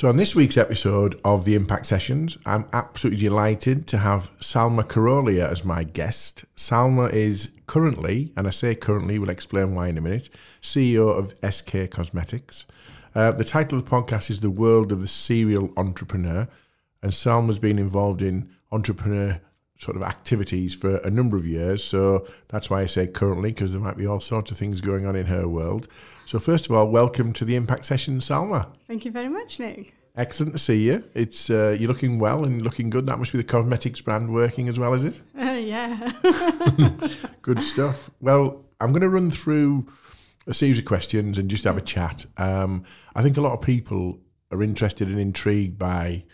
So, on this week's episode of the Impact Sessions, I'm absolutely delighted to have Salma Karolia as my guest. Salma is currently, and I say currently, we'll explain why in a minute, CEO of SK Cosmetics. Uh, the title of the podcast is The World of the Serial Entrepreneur, and Salma's been involved in entrepreneur sort of activities for a number of years. So that's why I say currently, because there might be all sorts of things going on in her world. So, first of all, welcome to the Impact Session, Salma. Thank you very much, Nick. Excellent to see you. It's uh, you're looking well and looking good. That must be the cosmetics brand working as well, is it? Uh, yeah. good stuff. Well, I'm going to run through a series of questions and just have a chat. Um, I think a lot of people are interested and intrigued by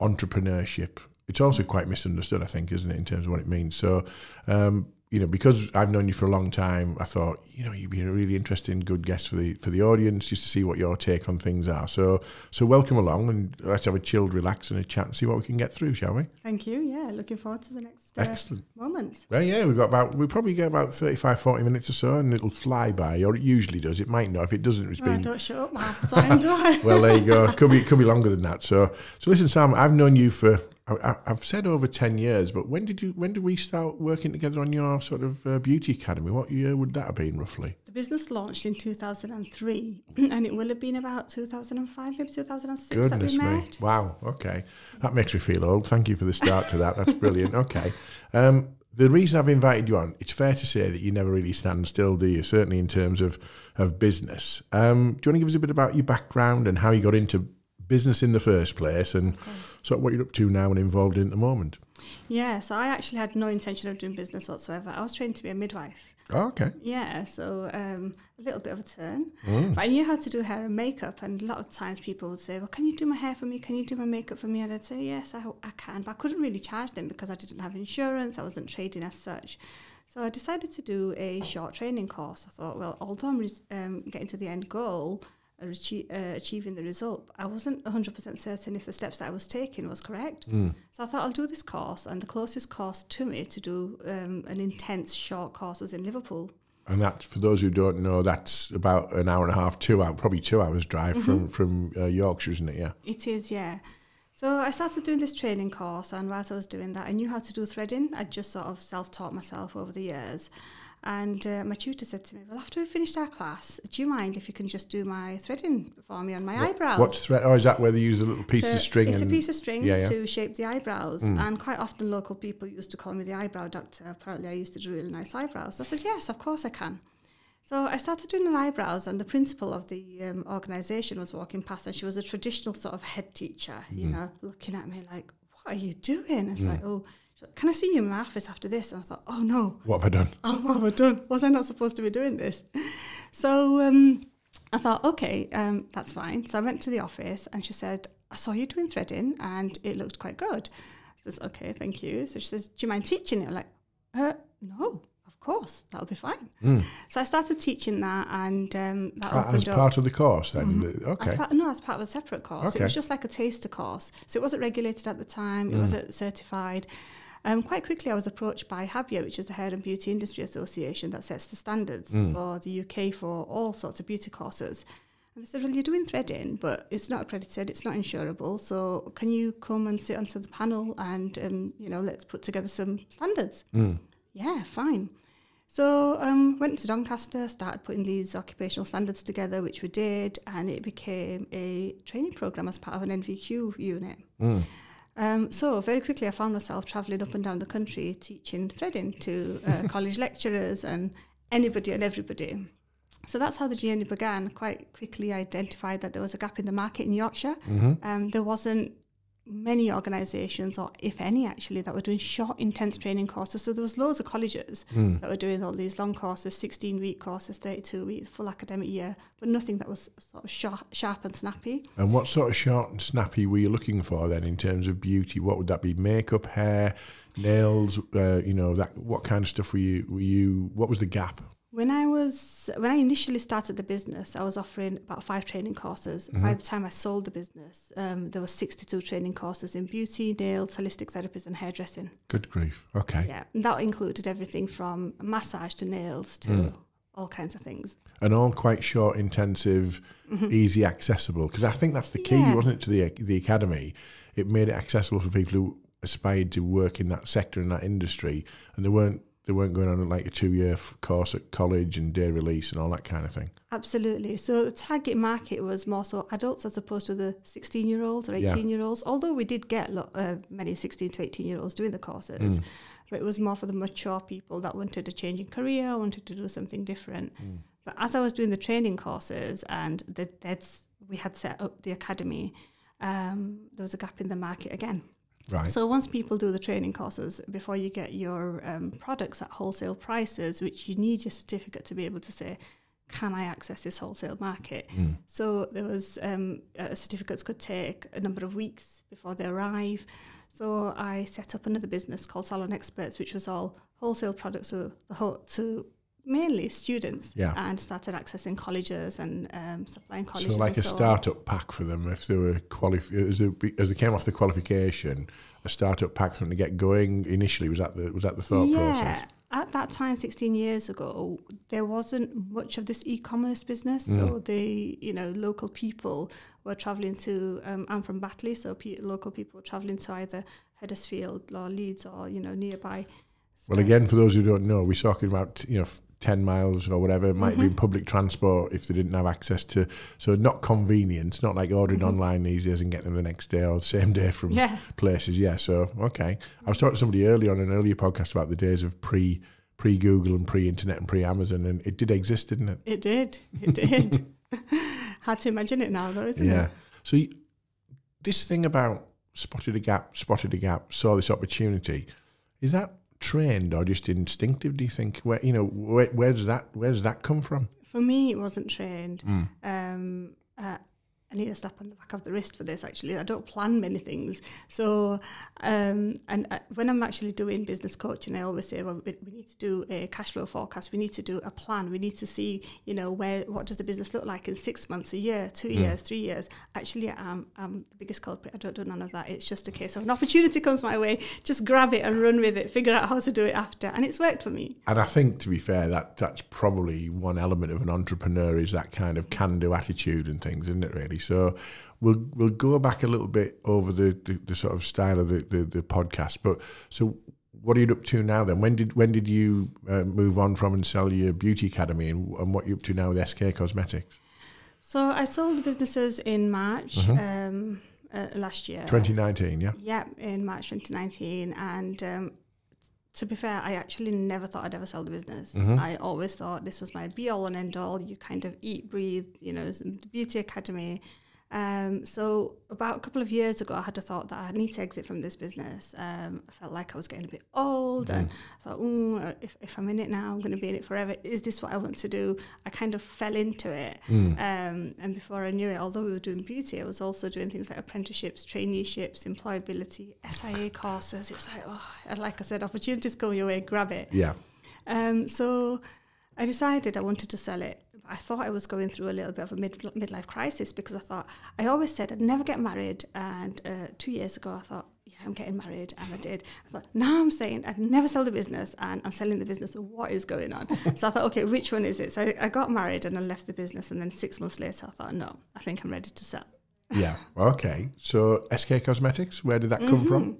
entrepreneurship it's also quite misunderstood, I think, isn't it, in terms of what it means. So, um, you know, because I've known you for a long time, I thought, you know, you'd be a really interesting, good guest for the for the audience, just to see what your take on things are. So, so welcome along, and let's have a chilled, relax, and a chat, and see what we can get through, shall we? Thank you. Yeah, looking forward to the next uh, Excellent. moment. Well, yeah, we've got about we probably get about 35, 40 minutes or so, and it'll fly by, or it usually does. It might not. If it doesn't, it's well, been. don't shut up half the time, do I? well, there you go. Could be could be longer than that. So, so listen, Sam, I've known you for I, have said over ten years, but when did you? When did we start working together on your sort of uh, beauty academy? What year would that have been roughly? The business launched in two thousand and three, and it will have been about two thousand and five, maybe two thousand and six. Goodness me! Wow. Okay, that makes me feel old. Thank you for the start to that. That's brilliant. Okay. Um, the reason I've invited you on, it's fair to say that you never really stand still, do you? Certainly in terms of of business. Um, do you want to give us a bit about your background and how you got into business in the first place and sort of what you're up to now and involved in at the moment. Yeah, so I actually had no intention of doing business whatsoever. I was trained to be a midwife. Oh, okay. Yeah, so um, a little bit of a turn. Mm. But I knew how to do hair and makeup, and a lot of times people would say, Well, can you do my hair for me? Can you do my makeup for me? And I'd say, Yes, I, I can. But I couldn't really charge them because I didn't have insurance, I wasn't trading as such. So I decided to do a short training course. I thought, well, although I'm um, getting to the end goal, achieve, uh, achieving the result. I wasn't 100% certain if the steps that I was taking was correct. Mm. So I thought I'll do this course, and the closest course to me to do um, an intense short course was in Liverpool. And that, for those who don't know, that's about an hour and a half, two hours, probably two hours drive mm-hmm. from from uh, Yorkshire, isn't it? Yeah. It is, yeah. So I started doing this training course, and whilst I was doing that, I knew how to do threading. I'd just sort of self-taught myself over the years. And uh, my tutor said to me, Well, after we finished our class, do you mind if you can just do my threading for me on my what, eyebrows? What's thread? Oh, is that where they use a little piece so of string? It's a piece of string yeah, yeah. to shape the eyebrows. Mm. And quite often, local people used to call me the eyebrow doctor. Apparently, I used to do really nice eyebrows. So I said, Yes, of course I can. So I started doing the eyebrows, and the principal of the um, organisation was walking past, and she was a traditional sort of head teacher, mm. you know, looking at me like, What are you doing? It's mm. like, Oh, can I see you in my office after this? And I thought, oh no. What have I done? Oh, what have I done? Was I not supposed to be doing this? So um, I thought, okay, um, that's fine. So I went to the office and she said, I saw you doing threading and it looked quite good. I says, okay, thank you. So she says, do you mind teaching it? I'm like, uh, no, course, that'll be fine. Mm. So I started teaching that, and um, that uh, as part of the course. Then, mm-hmm. okay. As part, no, as part of a separate course. Okay. It was just like a taster course, so it wasn't regulated at the time. It mm. wasn't certified. Um, quite quickly, I was approached by HABIA, which is the Hair and Beauty Industry Association that sets the standards mm. for the UK for all sorts of beauty courses. And they said, Well, you're doing threading, but it's not accredited, it's not insurable. So can you come and sit onto the panel and, um, you know, let's put together some standards? Mm. Yeah, fine. So um, went to Doncaster, started putting these occupational standards together, which we did, and it became a training program as part of an NVQ unit. Mm. Um, so very quickly, I found myself travelling up and down the country teaching threading to uh, college lecturers and anybody and everybody. So that's how the journey began. Quite quickly, I identified that there was a gap in the market in Yorkshire. Mm-hmm. Um, there wasn't many organisations, or if any actually, that were doing short, intense training courses. So there was loads of colleges mm. that were doing all these long courses, 16 week courses, 32 weeks, full academic year, but nothing that was sort of sharp, sharp and snappy. And what sort of sharp and snappy were you looking for then in terms of beauty? What would that be? Makeup, hair, nails? Uh, you know that. What kind of stuff were you? Were you? What was the gap? When I was when I initially started the business, I was offering about five training courses. Mm-hmm. By the time I sold the business, um, there were sixty-two training courses in beauty, nails, holistic therapies, and hairdressing. Good grief! Okay. Yeah, and that included everything from massage to nails to mm. all kinds of things. And all quite short, intensive, mm-hmm. easy accessible. Because I think that's the key, yeah. wasn't it, to the the academy? It made it accessible for people who aspired to work in that sector in that industry, and they weren't they weren't going on like a two year course at college and day release and all that kind of thing. Absolutely. So the target market was more so adults as opposed to the 16 year olds or 18 yeah. year olds, although we did get uh, many 16 to 18 year olds doing the courses. Mm. But it was more for the mature people that wanted a change in career, wanted to do something different. Mm. But as I was doing the training courses and the, that's, we had set up the academy, um, there was a gap in the market again. Right. So once people do the training courses, before you get your um, products at wholesale prices, which you need your certificate to be able to say, can I access this wholesale market? Mm. So there was um, uh, certificates could take a number of weeks before they arrive. So I set up another business called Salon Experts, which was all wholesale products to the whole to mainly students yeah. and started accessing colleges and um, supplying colleges. So like a so startup on. pack for them if they were qualified as they, as they came off the qualification, a startup pack for them to get going initially was that the was that the thought process? yeah. process? At that time, 16 years ago, there wasn't much of this e-commerce business. Mm. So the, you know, local people were travelling to, um, I'm from Batley, so pe- local people were travelling to either Huddersfield or Leeds or, you know, nearby. Well, again, for those who don't know, we're talking about, you know, 10 miles or whatever. It might mm-hmm. be public transport if they didn't have access to. So, not convenience, not like ordering mm-hmm. online these days and getting them the next day or the same day from yeah. places. Yeah. So, okay. I was talking to somebody earlier on an earlier podcast about the days of pre pre Google and pre internet and pre Amazon, and it did exist, didn't it? It did. It did. Hard to imagine it now, though, isn't yeah. it? Yeah. So, this thing about spotted a gap, spotted a gap, saw this opportunity, is that trained or just instinctive? Do you think? Where you know where, where does that where does that come from? For me, it wasn't trained. Mm. Um, uh, I need a slap on the back of the wrist for this. Actually, I don't plan many things. So, um, and uh, when I'm actually doing business coaching, I always say, well, we, we, need to do a cash flow forecast. We need to do a plan. We need to see, you know, where what does the business look like in six months, a year, two mm. years, three years. Actually, I'm, I'm the biggest culprit. I don't do none of that. It's just a case of an opportunity comes my way, just grab it and run with it. Figure out how to do it after, and it's worked for me. And I think, to be fair, that that's probably one element of an entrepreneur is that kind of can-do attitude and things, isn't it? Really. So we'll we'll go back a little bit over the, the, the sort of style of the, the, the, podcast. But so what are you up to now then? When did when did you uh, move on from and sell your beauty academy and, and what are you up to now with SK Cosmetics? So I sold the businesses in March. Mm-hmm. Um, uh, last year. 2019, yeah? Yeah, in March 2019. And um, to be fair, I actually never thought I'd ever sell the business. Mm-hmm. I always thought this was my be all and end all. You kind of eat, breathe, you know, the beauty academy. Um, so about a couple of years ago, I had a thought that I need to exit from this business. Um, I felt like I was getting a bit old, mm. and I thought, uh, if, if I'm in it now, I'm going to be in it forever. Is this what I want to do? I kind of fell into it, mm. um, and before I knew it, although we were doing beauty, I was also doing things like apprenticeships, traineeships, employability, SIA courses. It's like, oh, like I said, opportunities go your way, grab it. Yeah. Um, so I decided I wanted to sell it. I thought I was going through a little bit of a mid midlife crisis because I thought I always said I'd never get married, and uh, two years ago I thought, yeah, I'm getting married, and I did. I thought now I'm saying I'd never sell the business, and I'm selling the business. What is going on? so I thought, okay, which one is it? So I, I got married and I left the business, and then six months later I thought, no, I think I'm ready to sell. yeah. Okay. So SK Cosmetics, where did that come mm-hmm. from?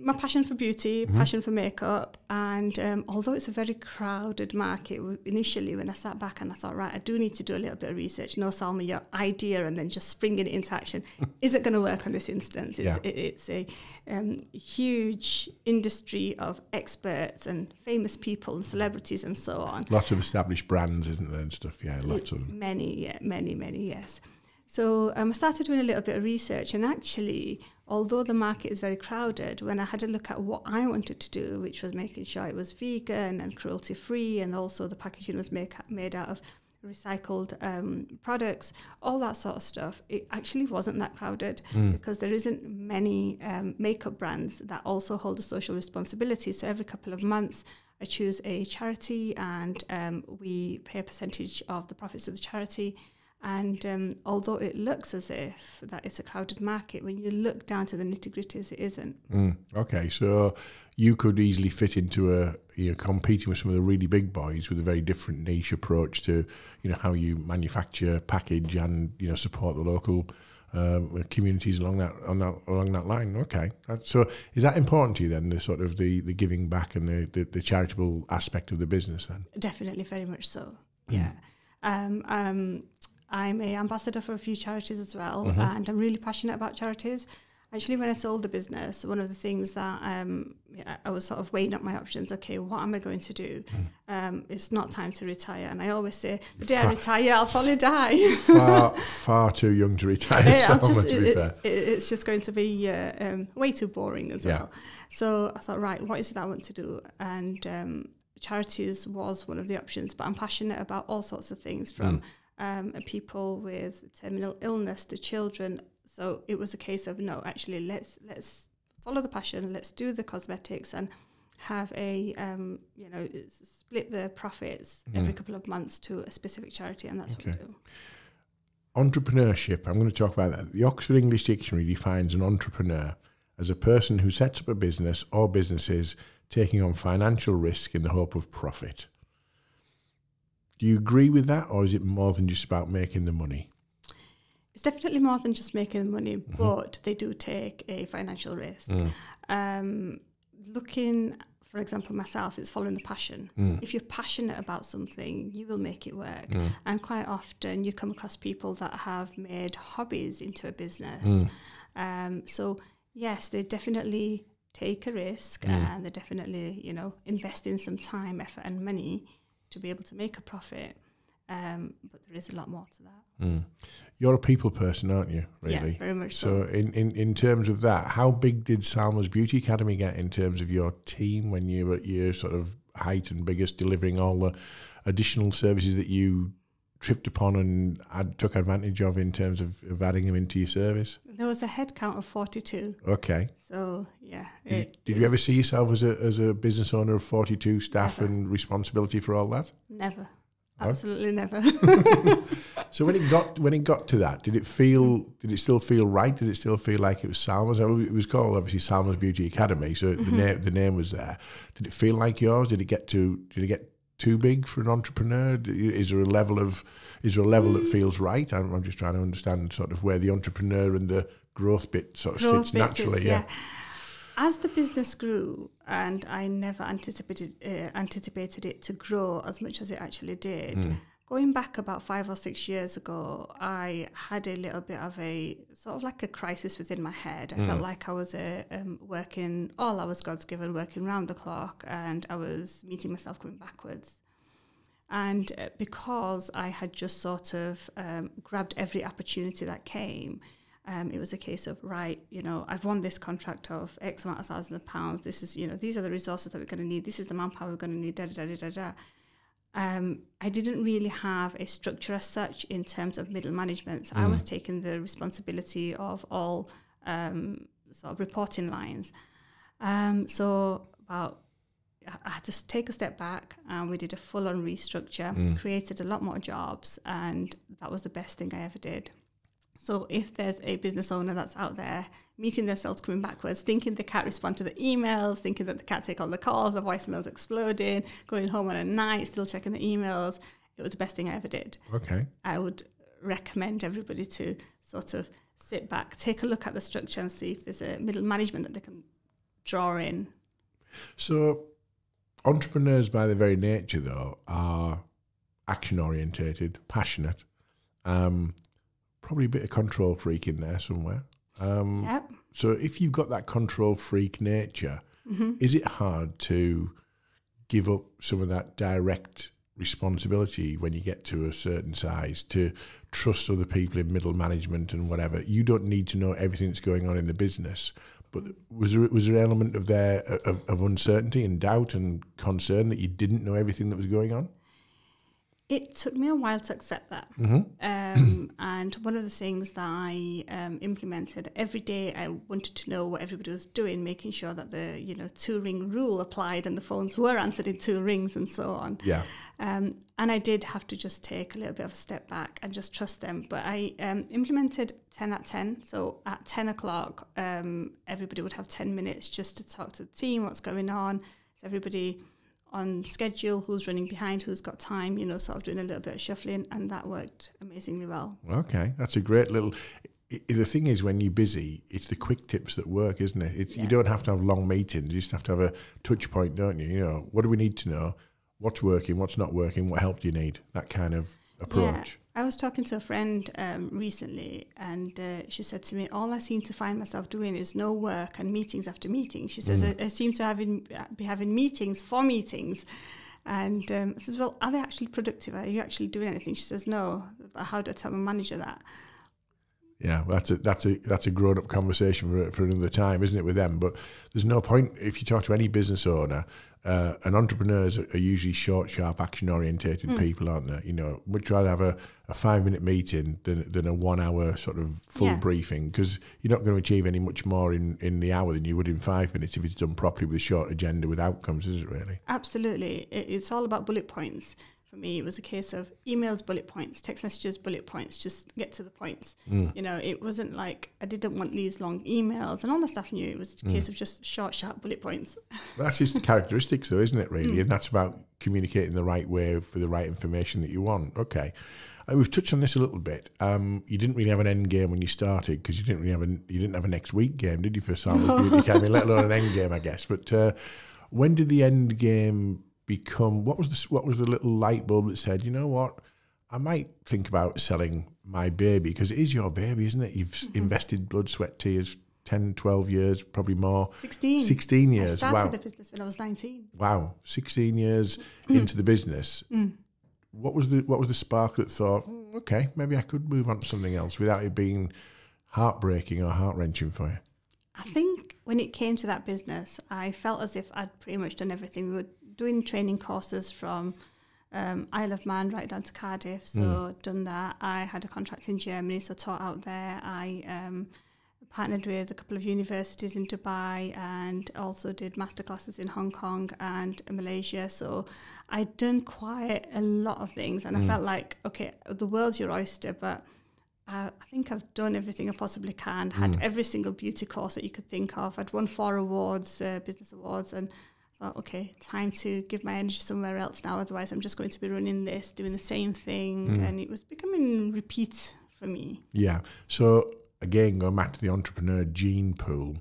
My passion for beauty, mm-hmm. passion for makeup, and um, although it's a very crowded market, initially when I sat back and I thought, right, I do need to do a little bit of research. No, Salma, your idea and then just springing it into action, is it going to work on this instance? It's, yeah. it, it's a um, huge industry of experts and famous people and celebrities and so on. Lots of established brands, isn't there, and stuff? Yeah, lots of them. Many, yeah, many, many, yes. So um, I started doing a little bit of research, and actually, although the market is very crowded, when I had a look at what I wanted to do, which was making sure it was vegan and cruelty free, and also the packaging was make, made out of recycled um, products, all that sort of stuff, it actually wasn't that crowded mm. because there isn't many um, makeup brands that also hold a social responsibility. So every couple of months, I choose a charity and um, we pay a percentage of the profits of the charity And um, although it looks as if that it's a crowded market, when you look down to the nitty gritties, it isn't. Mm, okay, so you could easily fit into a you know competing with some of the really big boys with a very different niche approach to you know how you manufacture, package, and you know support the local um, communities along that, on that along that line. Okay, so is that important to you then? The sort of the, the giving back and the, the, the charitable aspect of the business then? Definitely, very much so. Yeah. Mm. Um, um, I'm a ambassador for a few charities as well, mm-hmm. and I'm really passionate about charities. Actually, when I sold the business, one of the things that um, I was sort of weighing up my options. Okay, what am I going to do? Mm. Um, it's not time to retire, and I always say, the day far, I retire, I'll probably die. far, far too young to retire. Yeah, so just, it, it, it's just going to be uh, um, way too boring as yeah. well. So I thought, right, what is it I want to do? And um, charities was one of the options, but I'm passionate about all sorts of things from. Mm um, people with terminal illness to children. So it was a case of no, actually, let's let's follow the passion. Let's do the cosmetics and have a um, you know split the profits mm. every couple of months to a specific charity, and that's okay. what we do. Entrepreneurship. I'm going to talk about that. The Oxford English Dictionary defines an entrepreneur as a person who sets up a business or businesses taking on financial risk in the hope of profit. Do you agree with that, or is it more than just about making the money? It's definitely more than just making the money, mm-hmm. but they do take a financial risk. Mm. Um, looking, for example, myself, it's following the passion. Mm. If you're passionate about something, you will make it work. Mm. And quite often, you come across people that have made hobbies into a business. Mm. Um, so, yes, they definitely take a risk mm. and they definitely, you know, invest in some time, effort, and money to be able to make a profit. Um, but there is a lot more to that. Mm. You're a people person, aren't you? Really, yeah, very much so. So, in, in, in terms of that, how big did Salma's Beauty Academy get in terms of your team when you were at your sort of height and biggest, delivering all the additional services that you tripped upon and took advantage of in terms of, of adding them into your service? There was a head count of 42. Okay. So, yeah. Did, it, did you ever see yourself as a, as a business owner of 42 staff never. and responsibility for all that? Never. Absolutely never. so when it got when it got to that, did it feel did it still feel right? Did it still feel like it was Salma's? It was called obviously Salma's Beauty Academy, so mm-hmm. the name the name was there. Did it feel like yours? Did it get to did it get too big for an entrepreneur? Is there a level of is there a level that feels right? I'm, I'm just trying to understand sort of where the entrepreneur and the growth bit sort of growth sits naturally. yeah. yeah. As the business grew, and I never anticipated uh, anticipated it to grow as much as it actually did. Mm. Going back about five or six years ago, I had a little bit of a sort of like a crisis within my head. I mm. felt like I was uh, um, working all hours God's given, working round the clock, and I was meeting myself going backwards. And uh, because I had just sort of um, grabbed every opportunity that came, um, it was a case of right, you know, I've won this contract of X amount of thousands of pounds. This is, you know, these are the resources that we're going to need. This is the manpower we're going to need. Da da da da da um, I didn't really have a structure as such in terms of middle management. So mm. I was taking the responsibility of all um, sort of reporting lines. Um, so about I had to take a step back and we did a full on restructure, mm. created a lot more jobs, and that was the best thing I ever did. So if there's a business owner that's out there meeting themselves coming backwards, thinking they can't respond to the emails, thinking that they can't take all the calls, the voicemails exploding, going home on a night, still checking the emails, it was the best thing I ever did. Okay. I would recommend everybody to sort of sit back, take a look at the structure and see if there's a middle management that they can draw in. So entrepreneurs by their very nature though are action orientated, passionate. Um, probably a bit of control freak in there somewhere. Um, yep. So if you've got that control freak nature, mm-hmm. is it hard to give up some of that direct responsibility when you get to a certain size to trust other people in middle management and whatever? You don't need to know everything that's going on in the business. But was there was there an element of there of, of uncertainty and doubt and concern that you didn't know everything that was going on? It took me a while to accept that. Mm-hmm. Um, and one of the things that I um, implemented every day, I wanted to know what everybody was doing, making sure that the you know two ring rule applied and the phones were answered in two rings and so on. Yeah. Um, and I did have to just take a little bit of a step back and just trust them. But I um, implemented 10 at 10. So at 10 o'clock, um, everybody would have 10 minutes just to talk to the team, what's going on. So everybody on schedule, who's running behind, who's got time, you know, sort of doing a little bit of shuffling, and that worked amazingly well. Okay, that's a great little. the thing is, when you're busy, it's the quick tips that work, isn't it? Yeah. You don't have to have long meetings. You just have to have a touch point, don't you? You know, what do we need to know? What's working? What's not working? What help do you need? That kind of approach. I was talking to a friend um, recently, and uh, she said to me, "All I seem to find myself doing is no work and meetings after meetings." She says, mm. I, I, seem to having, be having meetings for meetings." And um, I says, "Well, are they actually productive? Are you actually doing anything?" She says, "No." But how do I tell the manager that? Yeah, that's a that's a that's a grown up conversation for for another time, isn't it? With them, but there's no point if you talk to any business owner uh, and entrepreneurs are, usually short, sharp, action orientated mm. people, aren't they? You know, much rather have a, a five minute meeting than, than a one hour sort of full yeah. briefing because you're not going to achieve any much more in, in the hour than you would in five minutes if it's done properly with a short agenda with outcomes, is it really? Absolutely. It's all about bullet points for me, it was a case of emails, bullet points, text messages, bullet points, just get to the points. Mm. You know, it wasn't like I didn't want these long emails, and all my staff knew it was a mm. case of just short, sharp bullet points. That's just the characteristics, though, isn't it, really? Mm. And that's about communicating the right way for the right information that you want. Okay. Uh, we've touched on this a little bit. Um, you didn't really have an end game when you started because you didn't really have a you didn't have a next week game, did you? For Salma's Beauty Academy, let alone an end game, I guess. But uh, when did the end game become what was the what was the little light bulb that said, you know what, I might think about selling my baby because it is your baby, isn't it? You've mm-hmm. invested blood, sweat, tears. 10, 12 years, probably more. 16. 16 years. I started wow. the business when I was 19. Wow. 16 years mm. into the business. Mm. What was the what was the spark that thought, mm, okay, maybe I could move on to something else without it being heartbreaking or heart wrenching for you? I think when it came to that business, I felt as if I'd pretty much done everything. We were doing training courses from um, Isle of Man right down to Cardiff. So mm. done that. I had a contract in Germany, so taught out there. I um, partnered with a couple of universities in Dubai and also did masterclasses in Hong Kong and Malaysia. So I'd done quite a lot of things, and mm. I felt like okay, the world's your oyster, but uh, I think I've done everything I possibly can. Had mm. every single beauty course that you could think of. I'd won four awards, uh, business awards, and thought, okay, time to give my energy somewhere else now. Otherwise, I'm just going to be running this, doing the same thing, mm. and it was becoming repeat for me. Yeah. So again, going back to the entrepreneur gene pool,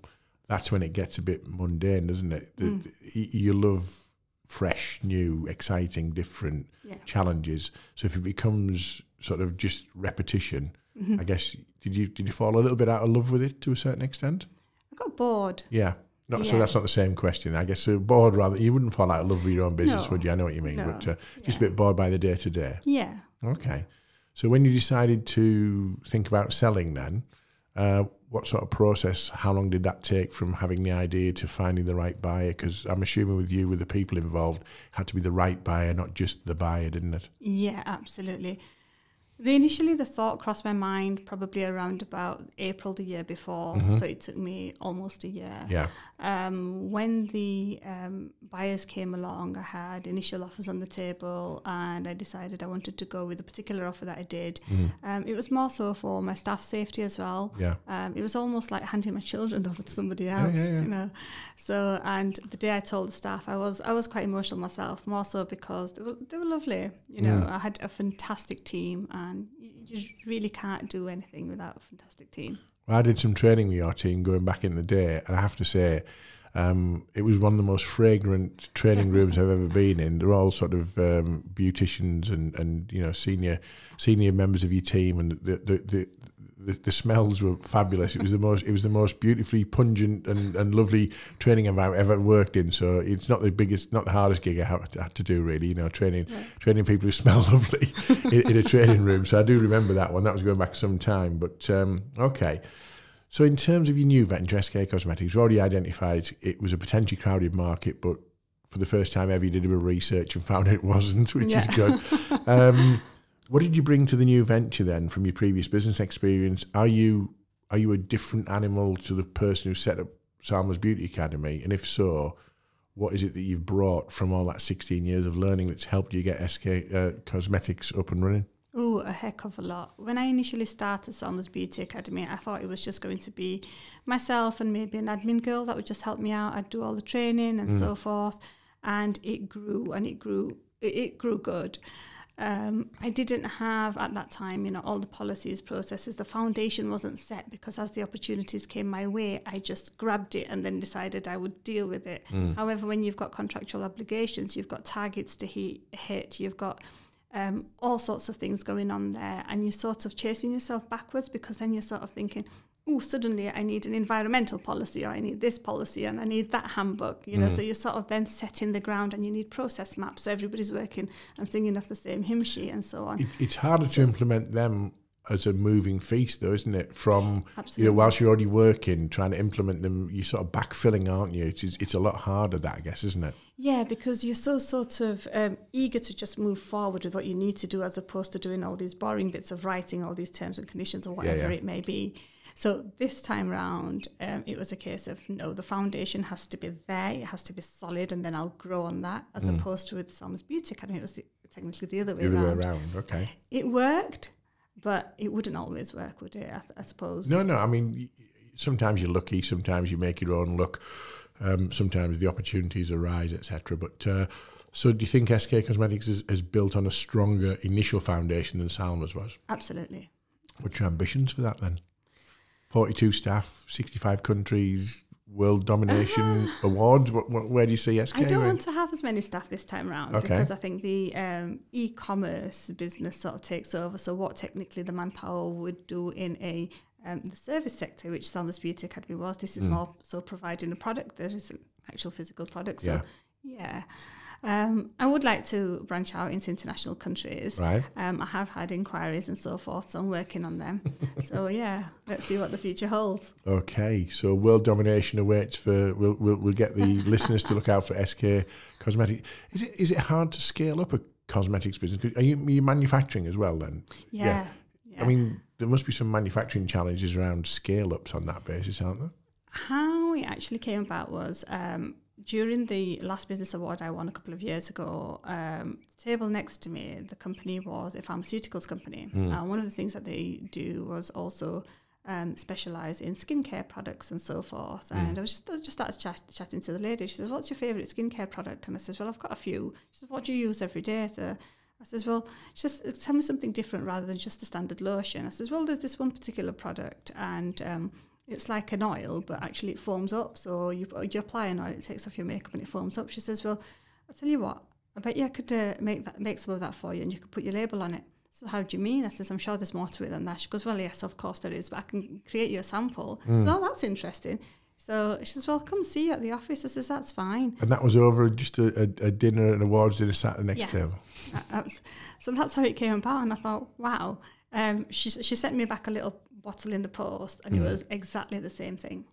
that's when it gets a bit mundane, doesn't it? Mm. You love fresh, new, exciting, different yeah. challenges. So if it becomes sort of just repetition, mm-hmm. I guess did you did you fall a little bit out of love with it to a certain extent? I got bored. Yeah. Not, yeah. So that's not the same question. I guess so bored rather. You wouldn't fall out of love with your own business, no. would you? I know what you mean, no. but uh, just yeah. a bit bored by the day to day. Yeah. Okay. So when you decided to think about selling, then uh, what sort of process? How long did that take from having the idea to finding the right buyer? Because I'm assuming with you, with the people involved, had to be the right buyer, not just the buyer, didn't it? Yeah, absolutely. The initially the thought crossed my mind probably around about April the year before, mm-hmm. so it took me almost a year. Yeah. Um, when the um, buyers came along, I had initial offers on the table, and I decided I wanted to go with a particular offer that I did. Mm. Um, it was more so for my staff safety as well. Yeah. Um, it was almost like handing my children over to somebody else. Yeah, yeah, yeah. You know. So, and the day I told the staff, I was I was quite emotional myself, more so because they were, they were lovely. You know. I had a fantastic team, and you, you really can't do anything without a fantastic team. Well, I did some training with your team going back in the day, and I have to say, um, it was one of the most fragrant training rooms I've ever been in. They're all sort of um, beauticians and, and you know senior senior members of your team, and the the, the the, the, smells were fabulous. It was the most it was the most beautifully pungent and, and lovely training environment I've ever worked in. So it's not the biggest, not the hardest gig I had, had to do really. You know, training training people who smell lovely in, in, a training room. So I do remember that one. That was going back some time. But um, okay. So in terms of your new venture, SK Cosmetics, we've already identified it was a potentially crowded market, but for the first time ever, you did a bit of research and found it wasn't, which yeah. is good. Um, what did you bring to the new venture then from your previous business experience? Are you are you a different animal to the person who set up Salma's Beauty Academy? And if so, what is it that you've brought from all that 16 years of learning that's helped you get SK uh, Cosmetics up and running? Oh, a heck of a lot. When I initially started Salma's Beauty Academy, I thought it was just going to be myself and maybe an admin girl that would just help me out. I'd do all the training and mm. so forth. And it grew and it grew, it grew good. Um, I didn't have at that time, you know, all the policies, processes. The foundation wasn't set because as the opportunities came my way, I just grabbed it and then decided I would deal with it. Mm. However, when you've got contractual obligations, you've got targets to hit, you've got um, all sorts of things going on there, and you're sort of chasing yourself backwards because then you're sort of thinking, oh, suddenly I need an environmental policy, or I need this policy, and I need that handbook. You know, mm. so you're sort of then setting the ground, and you need process maps, so everybody's working and singing off the same hymn sheet, and so on. It, it's harder so, to implement them as a moving feast, though, isn't it? From Absolutely. you know, whilst you're already working, trying to implement them, you're sort of backfilling, aren't you? It's it's a lot harder, that I guess, isn't it? Yeah, because you're so sort of um, eager to just move forward with what you need to do, as opposed to doing all these boring bits of writing all these terms and conditions or whatever yeah, yeah. it may be. So this time round, um, it was a case of no, the foundation has to be there, it has to be solid, and then I'll grow on that, as mm. opposed to with Salma's Beauty Academy, it was the, technically the other way the other around. way around. Okay, it worked but it wouldn't always work, would it? I, I, suppose. No, no. I mean, sometimes you're lucky. Sometimes you make your own luck. Um, sometimes the opportunities arise, etc. But uh, so, do you think SK Cosmetics is, is built on a stronger initial foundation than Salma's was? Absolutely. What's your ambitions for that then? Forty-two staff, sixty-five countries, world domination awards? What, what, where do you see SK? I don't want to have as many staff this time around okay. because I think the um, e-commerce business sort of takes over. So what technically the manpower would do in a um, the service sector, which Salma's Beauty Academy was, this is mm. more so providing a product. There is an actual physical product. So yeah. yeah. Um, I would like to branch out into international countries. Right. Um, I have had inquiries and so forth, so I'm working on them. so yeah, let's see what the future holds. Okay, so world domination awaits for. We'll we'll, we'll get the listeners to look out for SK Cosmetic. Is it is it hard to scale up a cosmetics business? Are you, are you manufacturing as well then? Yeah. yeah. yeah. I mean, there must be some manufacturing challenges around scale ups on that basis, aren't there? How it actually came about was um, during the last business award I won a couple of years ago, um, the table next to me, the company was a pharmaceuticals company. Mm. Uh, one of the things that they do was also um, specialize in skincare products and so forth. Mm. And I was just I just started chat, chatting to the lady. She says, "What's your favorite skincare product?" And I says, "Well, I've got a few." She says, "What do you use every day?" So I says, "Well, just tell me something different rather than just a standard lotion." I says, "Well, there's this one particular product, and um, it's like an oil, but actually it forms up. So you you apply an oil, it takes off your makeup, and it forms up. She says, "Well, I'll tell you what. I bet you I could uh, make that make some of that for you, and you could put your label on it." So how do you mean? I says, "I'm sure there's more to it than that." She goes, "Well, yes, of course there is, but I can create you a sample." Mm. So oh, that's interesting. So she says, "Well, come see you at the office." I says, "That's fine." And that was over just a, a, a dinner and awards dinner sat at the next yeah. table. so that's how it came about, and I thought, wow. Um, she she sent me back a little bottle in the post, and mm. it was exactly the same thing.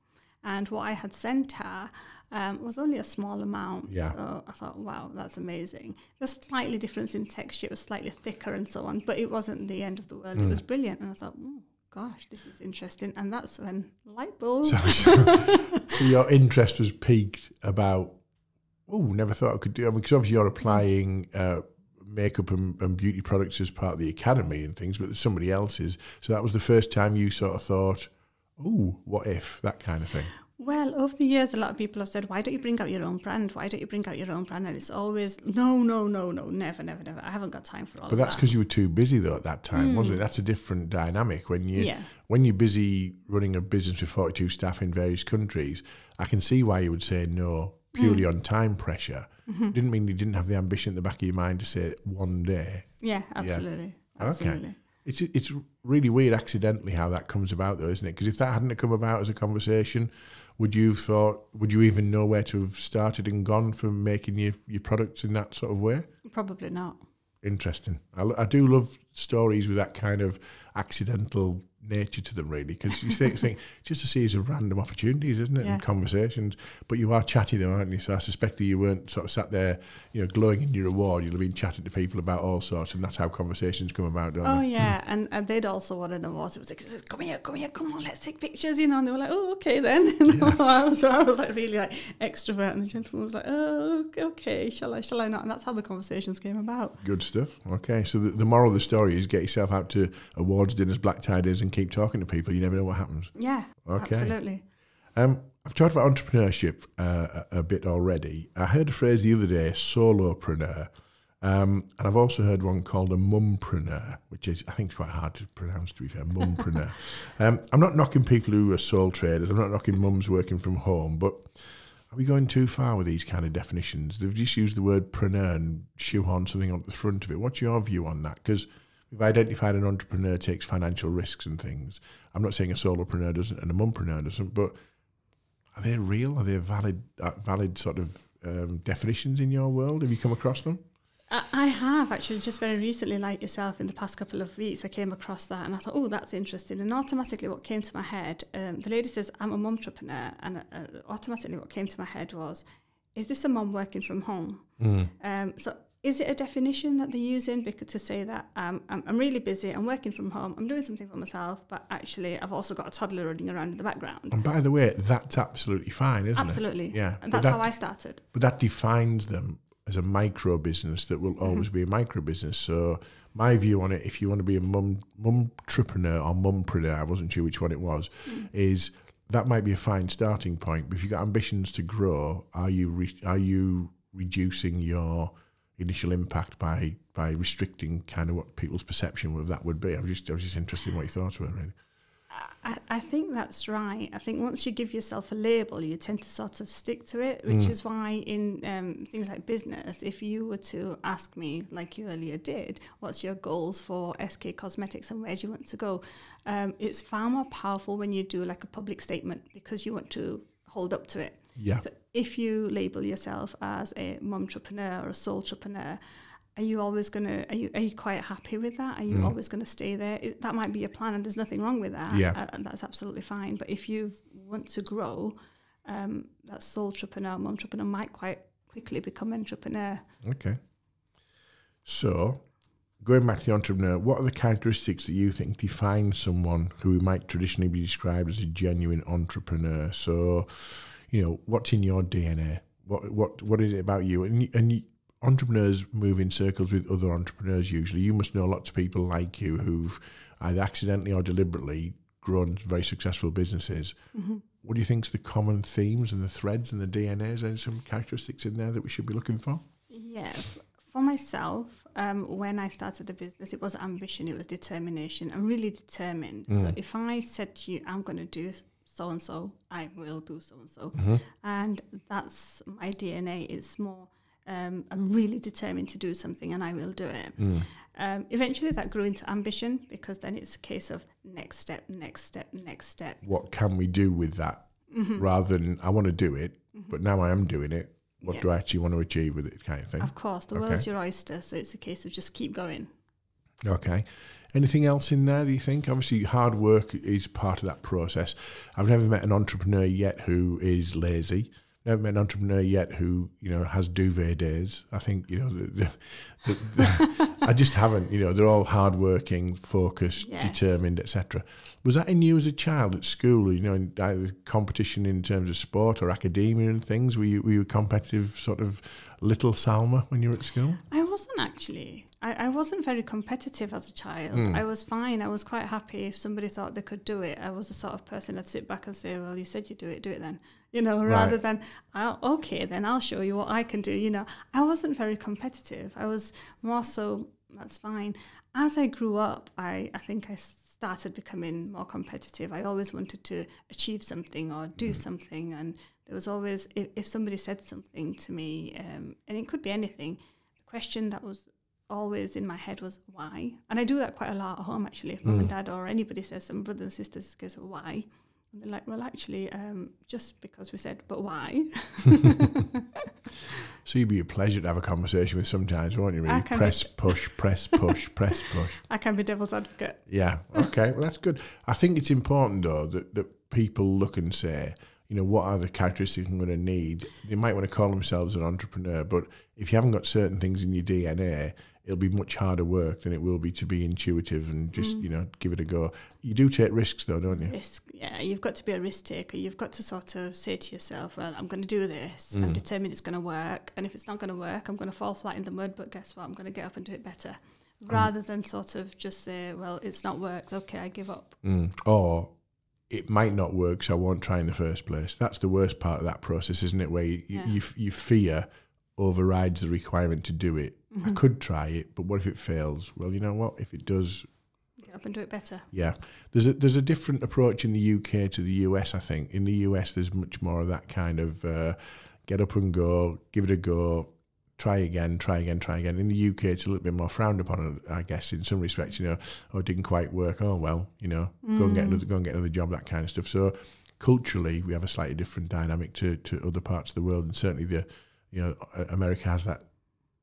And what I had sent her um, was only a small amount. Yeah. So I thought, wow, that's amazing. There's slightly difference in texture; it was slightly thicker and so on, but it wasn't the end of the world. Mm. It was brilliant, and I thought, oh, gosh, this is interesting. And that's when light bulb. So, so your interest was piqued about. Oh, never thought I could do. I mean, because obviously you're applying uh, makeup and, and, beauty products as part of the academy and things, but somebody else's. So that was the first time you sort of thought, "Oh, what if?" That kind of thing. Well, over the years, a lot of people have said, "Why don't you bring out your own brand? Why don't you bring out your own brand?" And it's always, "No, no, no, no, never, never, never. I haven't got time for all." That. But that's because you were too busy though at that time, mm. wasn't it? That's a different dynamic when you yeah. when you're busy running a business with 42 staff in various countries. I can see why you would say no purely mm. on time pressure. Mm-hmm. Didn't mean you didn't have the ambition at the back of your mind to say one day. Yeah, absolutely. Yeah. Absolutely. Okay. It's it's really weird accidentally how that comes about though, isn't it? Because if that hadn't come about as a conversation, would you have thought? Would you even know where to have started and gone from making your your products in that sort of way? Probably not. Interesting. I, I do love stories with that kind of accidental nature to them, really, because you think, think just a series of random opportunities, isn't it, yeah. and conversations. But you are chatty though, aren't you? So I suspect that you weren't sort of sat there, you know, glowing in your award. You'll have been chatting to people about all sorts, and that's how conversations come about, don't oh, they? yeah, and, and they'd also want an award. It was like, come here, come here, come on, let's take pictures, you know. And they were like, oh, okay then. Yeah. I, was, I was like really like extrovert, and the gentleman was like, oh, okay, shall I, shall I not? And that's how the conversations came about. Good stuff. Okay, so the, the moral of the story is get yourself out to awards dinners, black tie days, and keep talking to people. You never know what happens. Yeah. Okay. Absolutely. Um, I've talked about entrepreneurship uh, a, a, bit already. I heard a phrase the other day, solopreneur. Um, and I've also heard one called a mumpreneur, which is, I think, is quite hard to pronounce, to be fair, mumpreneur. um, I'm not knocking people who are sole traders. I'm not knocking mums working from home, but are we going too far with these kind of definitions? They've just used the word preneur and shoehorn something on the front of it. What's your view on that? Because we've identified an entrepreneur takes financial risks and things. I'm not saying a solopreneur doesn't and a mumpreneur doesn't, but are they real? Are they valid, uh, valid sort of um, definitions in your world? Have you come across them? I have actually just very recently, like yourself, in the past couple of weeks, I came across that and I thought, oh, that's interesting. And automatically, what came to my head, um, the lady says, I'm a mom entrepreneur, and uh, automatically, what came to my head was, is this a mom working from home? Mm. Um, so, is it a definition that they're using because to say that um, I'm, I'm really busy, I'm working from home, I'm doing something for myself, but actually, I've also got a toddler running around in the background. And by the way, that's absolutely fine, isn't absolutely. it? Absolutely. Yeah. And that's that, how I started. But that defines them as a micro business that will always mm-hmm. be a micro business. So my view on it, if you want to be a mum mum entrepreneur or mumpreneur, I wasn't sure which one it was, mm. is that might be a fine starting point. But if you've got ambitions to grow, are you re- are you reducing your initial impact by by restricting kind of what people's perception of that would be? I was just I was just interested in what your thoughts were really. I, I, think that's right. I think once you give yourself a label, you tend to sort of stick to it, which mm. is why in um, things like business, if you were to ask me, like you earlier did, what's your goals for SK Cosmetics and where do you want to go? Um, it's far more powerful when you do like a public statement because you want to hold up to it. Yeah. So if you label yourself as a mom entrepreneur or a sole entrepreneur, are you always going to are you are you quite happy with that? Are you mm. always going to stay there? It, that might be your plan and there's nothing wrong with that. Yeah. uh, that's absolutely fine. But if you want to grow um, that sole entrepreneur entrepreneur might quite quickly become entrepreneur. Okay. So going back to the entrepreneur what are the characteristics that you think define someone who might traditionally be described as a genuine entrepreneur? So you know what's in your dna what what what is it about you and and entrepreneurs move in circles with other entrepreneurs usually. You must know lots of people like you who've either accidentally or deliberately grown very successful businesses. Mm-hmm. What do you think is the common themes and the threads and the DNA? and some characteristics in there that we should be looking for? Yeah. For myself, um, when I started the business, it was ambition, it was determination. I'm really determined. Mm. So if I said to you, I'm going to do so and so, I will do so and so. And that's my DNA. It's more um, I'm really determined to do something and I will do it. Mm. Um, eventually, that grew into ambition because then it's a case of next step, next step, next step. What can we do with that? Mm-hmm. Rather than I want to do it, mm-hmm. but now I am doing it. What yeah. do I actually want to achieve with it, kind of thing? Of course, the okay. world's your oyster, so it's a case of just keep going. Okay. Anything else in there, do you think? Obviously, hard work is part of that process. I've never met an entrepreneur yet who is lazy never met an entrepreneur yet who you know has duvet days. I think you know, the, the, the, I just haven't. You know, they're all hardworking, focused, yes. determined, etc. Was that in you as a child at school? You know, in either competition in terms of sport or academia and things. Were you were you a competitive sort of little Salma when you were at school? I wasn't actually. I, I wasn't very competitive as a child. Mm. I was fine. I was quite happy if somebody thought they could do it. I was the sort of person that'd sit back and say, "Well, you said you'd do it, do it then." You know, right. rather than, oh, "Okay, then I'll show you what I can do." You know, I wasn't very competitive. I was more so. That's fine. As I grew up, I I think I started becoming more competitive. I always wanted to achieve something or do mm. something, and there was always if, if somebody said something to me, um, and it could be anything. Question that was always in my head was why, and I do that quite a lot at home actually. If mm. mum and mm. dad or anybody says, some brothers and sisters goes why, And they're like, well, actually, um, just because we said, but why? so you'd be a pleasure to have a conversation with sometimes, won't you? Really, press, push, press, push, press, push. I can be devil's advocate. Yeah. Okay. Well, that's good. I think it's important though that that people look and say, you know, what are the characteristics I'm going to need? They might want to call themselves an entrepreneur, but if you haven't got certain things in your DNA, it'll be much harder work than it will be to be intuitive and just mm. you know give it a go. You do take risks though, don't you? Risk, yeah. You've got to be a risk taker. You've got to sort of say to yourself, "Well, I'm going to do this. Mm. I'm determined it's going to work. And if it's not going to work, I'm going to fall flat in the mud. But guess what? I'm going to get up and do it better." Rather um, than sort of just say, "Well, it's not worked. Okay, I give up." Mm. Or it might not work, so I won't try in the first place. That's the worst part of that process, isn't it? Where you, yeah. you, you fear overrides the requirement to do it Mm-hmm. I could try it, but what if it fails? Well, you know what? If it does, get up and do it better. Yeah, there's a there's a different approach in the UK to the US. I think in the US there's much more of that kind of uh, get up and go, give it a go, try again, try again, try again. In the UK, it's a little bit more frowned upon, I guess, in some respects. You know, oh, it didn't quite work. Oh well, you know, mm. go and get another, go and get another job, that kind of stuff. So culturally, we have a slightly different dynamic to to other parts of the world, and certainly the you know America has that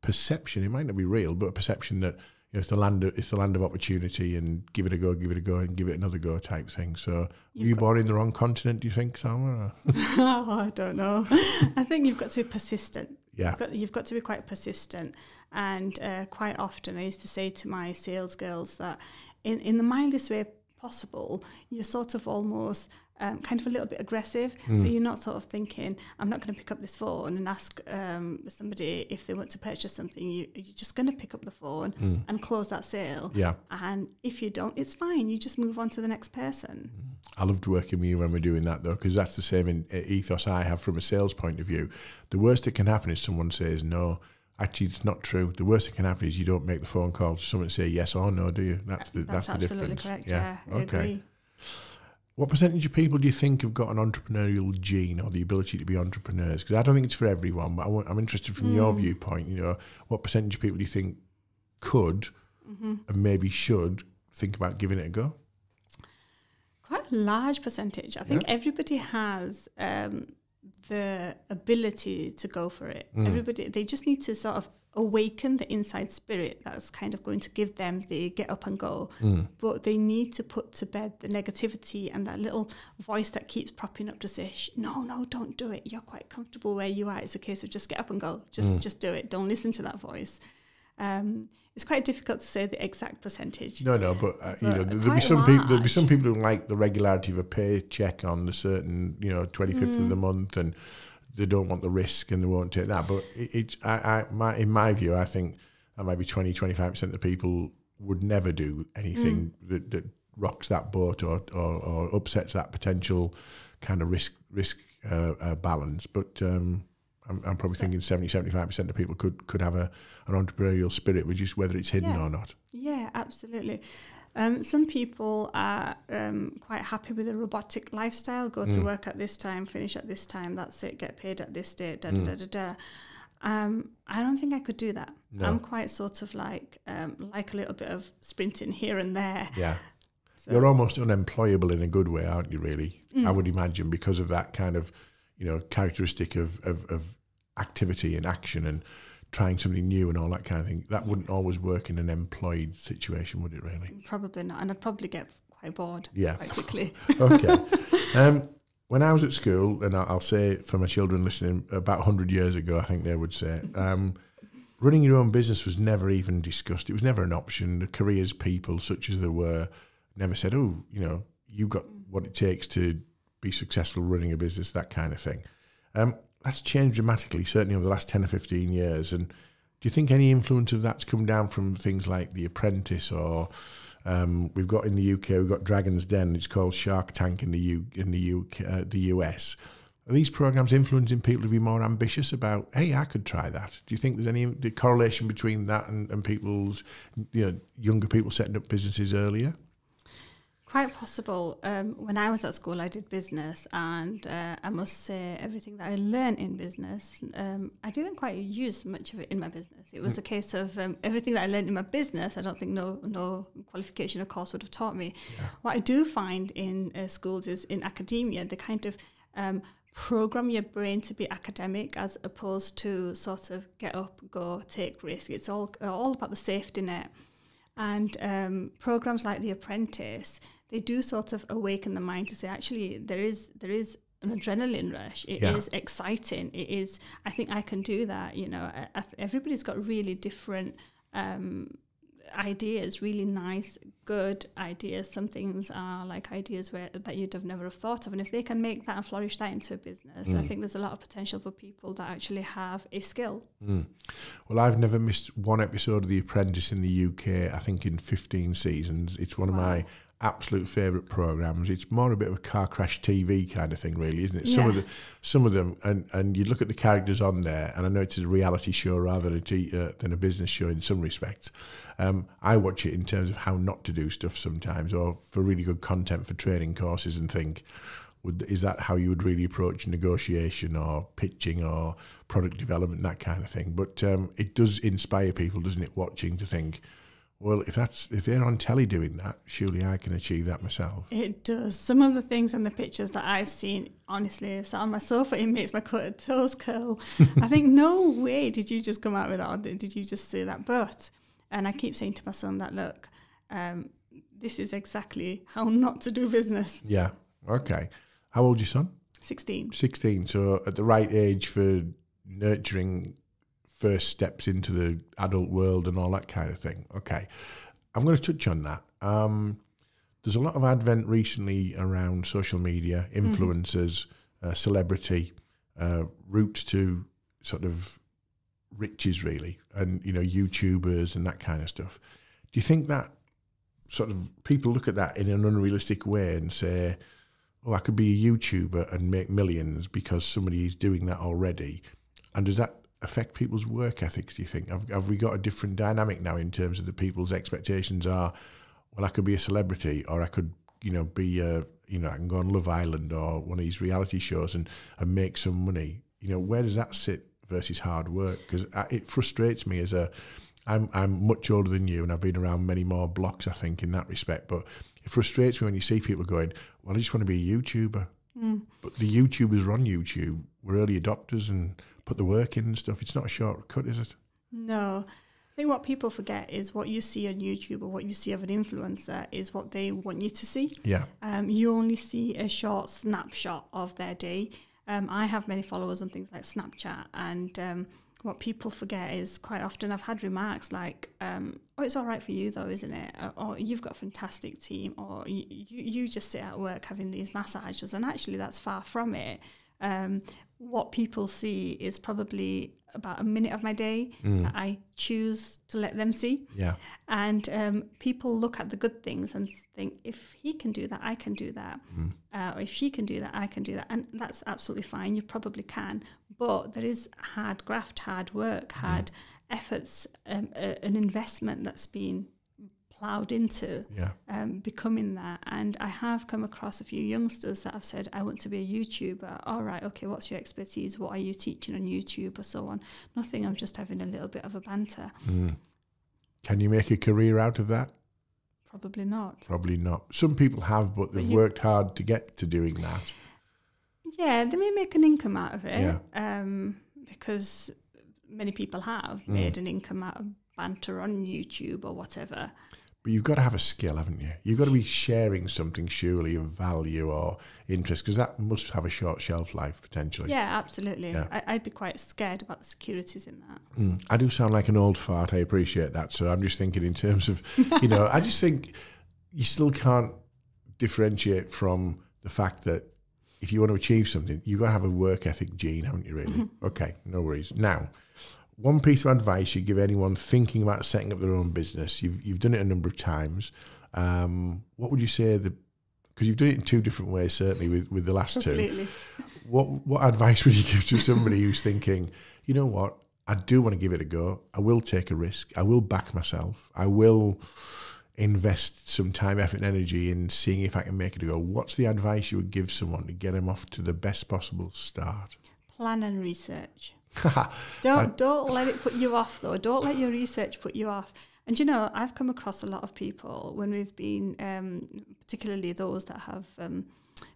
perception. It might not be real, but a perception that you know, it's the land of, it's the land of opportunity and give it a go, give it a go, and give it another go type thing. So, you've were you born in the wrong continent? Do you think, Salma? oh, I don't know. I think you've got to be persistent. Yeah, you've got, you've got to be quite persistent. And uh, quite often, I used to say to my sales girls that, in in the mildest way possible, you're sort of almost um, kind of a little bit aggressive. Mm. So you're not sort of thinking, I'm not going to pick up this phone and ask um, somebody if they want to purchase something. You, are just going to pick up the phone mm. and close that sale. Yeah. And if you don't, it's fine. You just move on to the next person. I loved working with you when we're doing that though, because that's the same in, ethos I have from a sales point of view. The worst that can happen is someone says no. Actually, it's not true. The worst that can happen is you don't make the phone call to someone say yes or no, do you? That's the, that's, that's the difference. Correct, yeah. yeah okay. What percentage of people do you think have got an entrepreneurial gene or the ability to be entrepreneurs? Because I don't think it's for everyone, but I am interested from mm. your viewpoint. You know, what percentage of people do you think could mm-hmm. and maybe should think about giving it a go? Quite a large percentage. I think yeah. everybody has um, the ability to go for it. Mm. Everybody, they just need to sort of awaken the inside spirit that's kind of going to give them the get up and go. Mm. But they need to put to bed the negativity and that little voice that keeps propping up to say, no, no, don't do it. You're quite comfortable where you are. It's a case of just get up and go. Just, mm. just do it. Don't listen to that voice. Um, it's quite difficult to say the exact percentage. No, no, but, uh, you know, there'll be some large. people. There'll be some people who like the regularity of a paycheck on a certain, you know, twenty fifth mm. of the month, and they don't want the risk and they won't take that. But it, it I, I, my, in my view, I think that maybe 20, 25% of the people would never do anything mm. that, that rocks that boat or, or, or, upsets that potential kind of risk risk uh, uh, balance. But um, I'm, I'm, probably so, thinking 70, 75% of people could, could have a, an entrepreneurial spirit, which is whether it's hidden yeah. or not. Yeah, absolutely. Um, some people are um, quite happy with a robotic lifestyle. Go mm. to work at this time, finish at this time. That's it. Get paid at this date. Da da mm. da da da. Um, I don't think I could do that. No. I'm quite sort of like um, like a little bit of sprinting here and there. Yeah. So. You're almost unemployable in a good way, aren't you? Really, mm. I would imagine because of that kind of, you know, characteristic of, of, of activity and action and trying something new and all that kind of thing. That wouldn't always work in an employed situation, would it? Really? Probably not, and I'd probably get quite bored. Yeah. quite quickly. okay. Um, when I was at school, and I'll say for my children listening, about hundred years ago, I think they would say. Um, running your own business was never even discussed. It was never an option. The careers people, such as there were, never said, "Oh, you know, you've got what it takes to be successful running a business," that kind of thing. Um, that's changed dramatically, certainly over the last 10 or 15 years. And do you think any influence of that's come down from things like The Apprentice or um, we've got in the UK, we've got Dragon's Den, it's called Shark Tank in the, U, in the, UK, uh, the US. Are these programs influencing people to be more ambitious about, hey, I could try that? Do you think there's any the correlation between that and, and people's, you know, younger people setting up businesses earlier? Quite possible. Um, when I was at school, I did business, and uh, I must say, everything that I learned in business, um, I didn't quite use much of it in my business. It was mm. a case of um, everything that I learned in my business. I don't think no no qualification or course would have taught me. Yeah. What I do find in uh, schools is in academia, the kind of um, program your brain to be academic as opposed to sort of get up, go, take risk. It's all all about the safety net. And um, programs like The Apprentice, they do sort of awaken the mind to say, actually, there is there is an adrenaline rush. It yeah. is exciting. It is. I think I can do that. You know, I, I everybody's got really different um, ideas, really nice, good ideas. Some things are like ideas where that you'd have never have thought of, and if they can make that and flourish that into a business, mm. I think there's a lot of potential for people that actually have a skill. Mm. Well, I've never missed one episode of The Apprentice in the UK. I think in 15 seasons. It's one wow. of my absolute favourite programs. It's more a bit of a car crash TV kind of thing, really, isn't it? Yeah. Some of the, some of them, and and you look at the characters on there, and I know it's a reality show rather than a, uh, than a business show in some respects. Um, I watch it in terms of how not to do stuff sometimes, or for really good content for training courses, and think. Would, is that how you would really approach negotiation or pitching or product development, that kind of thing? But um, it does inspire people, doesn't it, watching to think, well, if that's if they're on telly doing that, surely I can achieve that myself. It does. Some of the things in the pictures that I've seen, honestly, sat on my sofa, it makes my toes curl. I think, no way did you just come out with that, or did you just say that? But, and I keep saying to my son that, look, um, this is exactly how not to do business. Yeah. Okay. How old your son? 16. 16. So at the right age for nurturing first steps into the adult world and all that kind of thing. Okay, I'm going to touch on that. Um, there's a lot of advent recently around social media, mm-hmm. influencers, mm-hmm. uh, celebrity, uh, routes to sort of riches, really, and you know, YouTubers and that kind of stuff. Do you think that sort of people look at that in an unrealistic way and say, "Oh, I could be a YouTuber and make millions because somebody is doing that already"? And does that affect people's work ethics? Do you think have, have we got a different dynamic now in terms of the people's expectations are? Well, I could be a celebrity, or I could, you know, be a, you know, I can go on Love Island or one of these reality shows and and make some money. You know, where does that sit versus hard work? Because it frustrates me as a I'm I'm much older than you, and I've been around many more blocks, I think, in that respect. But it frustrates me when you see people going, "Well, I just want to be a YouTuber," mm. but the YouTubers are on YouTube. We're early adopters and put the work in and stuff. It's not a shortcut, is it? No. I think what people forget is what you see on YouTube or what you see of an influencer is what they want you to see. Yeah. Um, you only see a short snapshot of their day. Um, I have many followers on things like Snapchat, and um, what people forget is quite often I've had remarks like, um, "Oh, it's all right for you, though, isn't it?" Or, or "You've got a fantastic team," or you, "You just sit at work having these massages," and actually, that's far from it. What people see is probably about a minute of my day mm. that I choose to let them see. Yeah. And um, people look at the good things and think, if he can do that, I can do that. Mm. Uh, or if she can do that, I can do that. And that's absolutely fine. You probably can. But there is hard graft, hard work, hard mm. efforts, um, a, an investment that's been ploughed into yeah. um, becoming that. And I have come across a few youngsters that have said, I want to be a YouTuber. All right, okay, what's your expertise? What are you teaching on YouTube or so on? Nothing, I'm just having a little bit of a banter. Mm. Can you make a career out of that? Probably not. Probably not. Some people have, but they've but worked hard to get to doing that. Yeah, they may make an income out of it yeah. um, because many people have mm. made an income out of banter on YouTube or whatever. But you've got to have a skill, haven't you? You've got to be sharing something surely of value or interest because that must have a short shelf life potentially. Yeah, absolutely. Yeah. I, would be quite scared about the securities in that. Mm. I do sound like an old fart. I appreciate that. So I'm just thinking in terms of, you know, I just think you still can't differentiate from the fact that if you want to achieve something, you've got to have a work ethic gene, haven't you, really? Mm-hmm. Okay, no worries. Now, one piece of advice you give anyone thinking about setting up their own business? You've you've done it a number of times. Um, what would you say the because you've done it in two different ways, certainly with, with the last two. What what advice would you give to somebody who's thinking, you know what, I do want to give it a go. I will take a risk. I will back myself. I will invest some time, effort, and energy in seeing if I can make it go. What's the advice you would give someone to get them off to the best possible start? Plan and research. don't don't let it put you off though. Don't let your research put you off. And you know, I've come across a lot of people when we've been, um, particularly those that have um,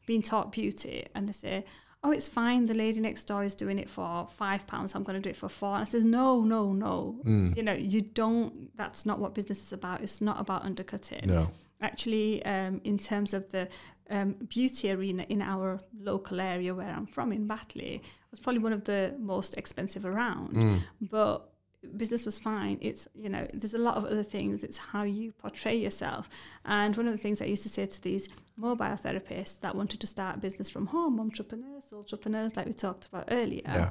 been taught beauty, and they say, "Oh, it's fine. The lady next door is doing it for five pounds. I'm going to do it for four. And I says, "No, no, no. Mm. You know, you don't. That's not what business is about. It's not about undercutting. No. Actually, um, in terms of the um, beauty arena in our local area where I'm from, in Batley, was probably one of the most expensive around. Mm. But business was fine. It's, you know, there's a lot of other things. It's how you portray yourself. And one of the things I used to say to these mobile therapists that wanted to start a business from home, entrepreneurs, entrepreneurs, like we talked about earlier. Yeah.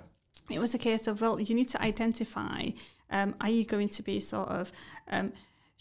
It was a case of, well, you need to identify um, are you going to be sort of um,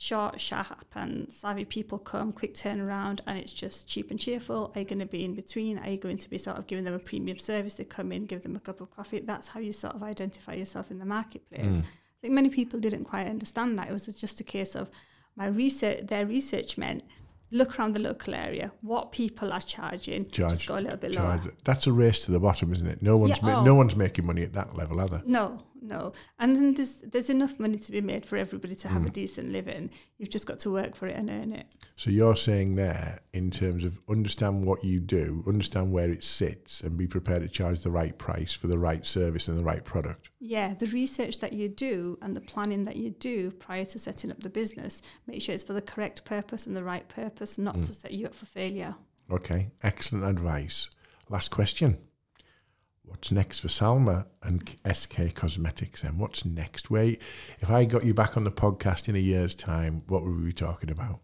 short, sharp, and savvy people come, quick turnaround, and it's just cheap and cheerful? Are you going to be in between? Are you going to be sort of giving them a premium service? They come in, give them a cup of coffee. That's how you sort of identify yourself in the marketplace. Mm. I think many people didn't quite understand that. It was just a case of my research, their research meant look around the local area, what people are charging, charge, just go a little bit charge. lower. That's a race to the bottom, isn't it? No one's yeah, oh. no one's making money at that level, are they? No, no. And then there's there's enough money to be made for everybody to have mm. a decent living. You've just got to work for it and earn it. So you're saying there, in terms of understand what you do, understand where it sits, and be prepared to charge the right price for the right service and the right product. Yeah, the research that you do and the planning that you do prior to setting up the business, make sure it's for the correct purpose and the right purpose, not mm. to set you up for failure. Okay, excellent advice. Last question what's next for Salma and SK Cosmetics then? What's next? Where, if I got you back on the podcast in a year's time, what would we be talking about?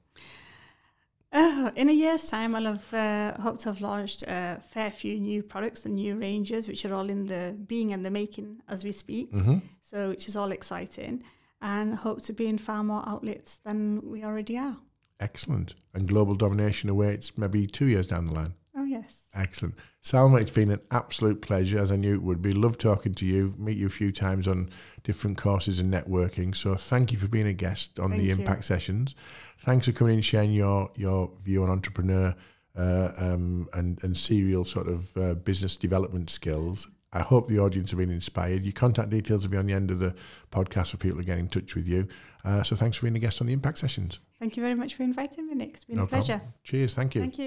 Uh, in a year's time, I'll have uh, hope to have launched a fair few new products and new ranges, which are all in the being and the making as we speak. Mm-hmm. So, which is all exciting, and hope to be in far more outlets than we already are. Excellent. And global domination awaits maybe two years down the line. Oh, yes. Excellent. Salma, it's been an absolute pleasure, as I knew it would be. Love talking to you, meet you a few times on different courses and networking. So thank you for being a guest on thank the you. Impact Sessions. Thanks for coming in and sharing your, your view on entrepreneur uh, um, and, and serial sort of uh, business development skills. I hope the audience have been inspired. Your contact details will be on the end of the podcast for people to get in touch with you. Uh, so thanks for being a guest on the Impact Sessions. Thank you very much for inviting me, Nick. It's been no a pleasure. Problem. Cheers. Thank you. Thank you.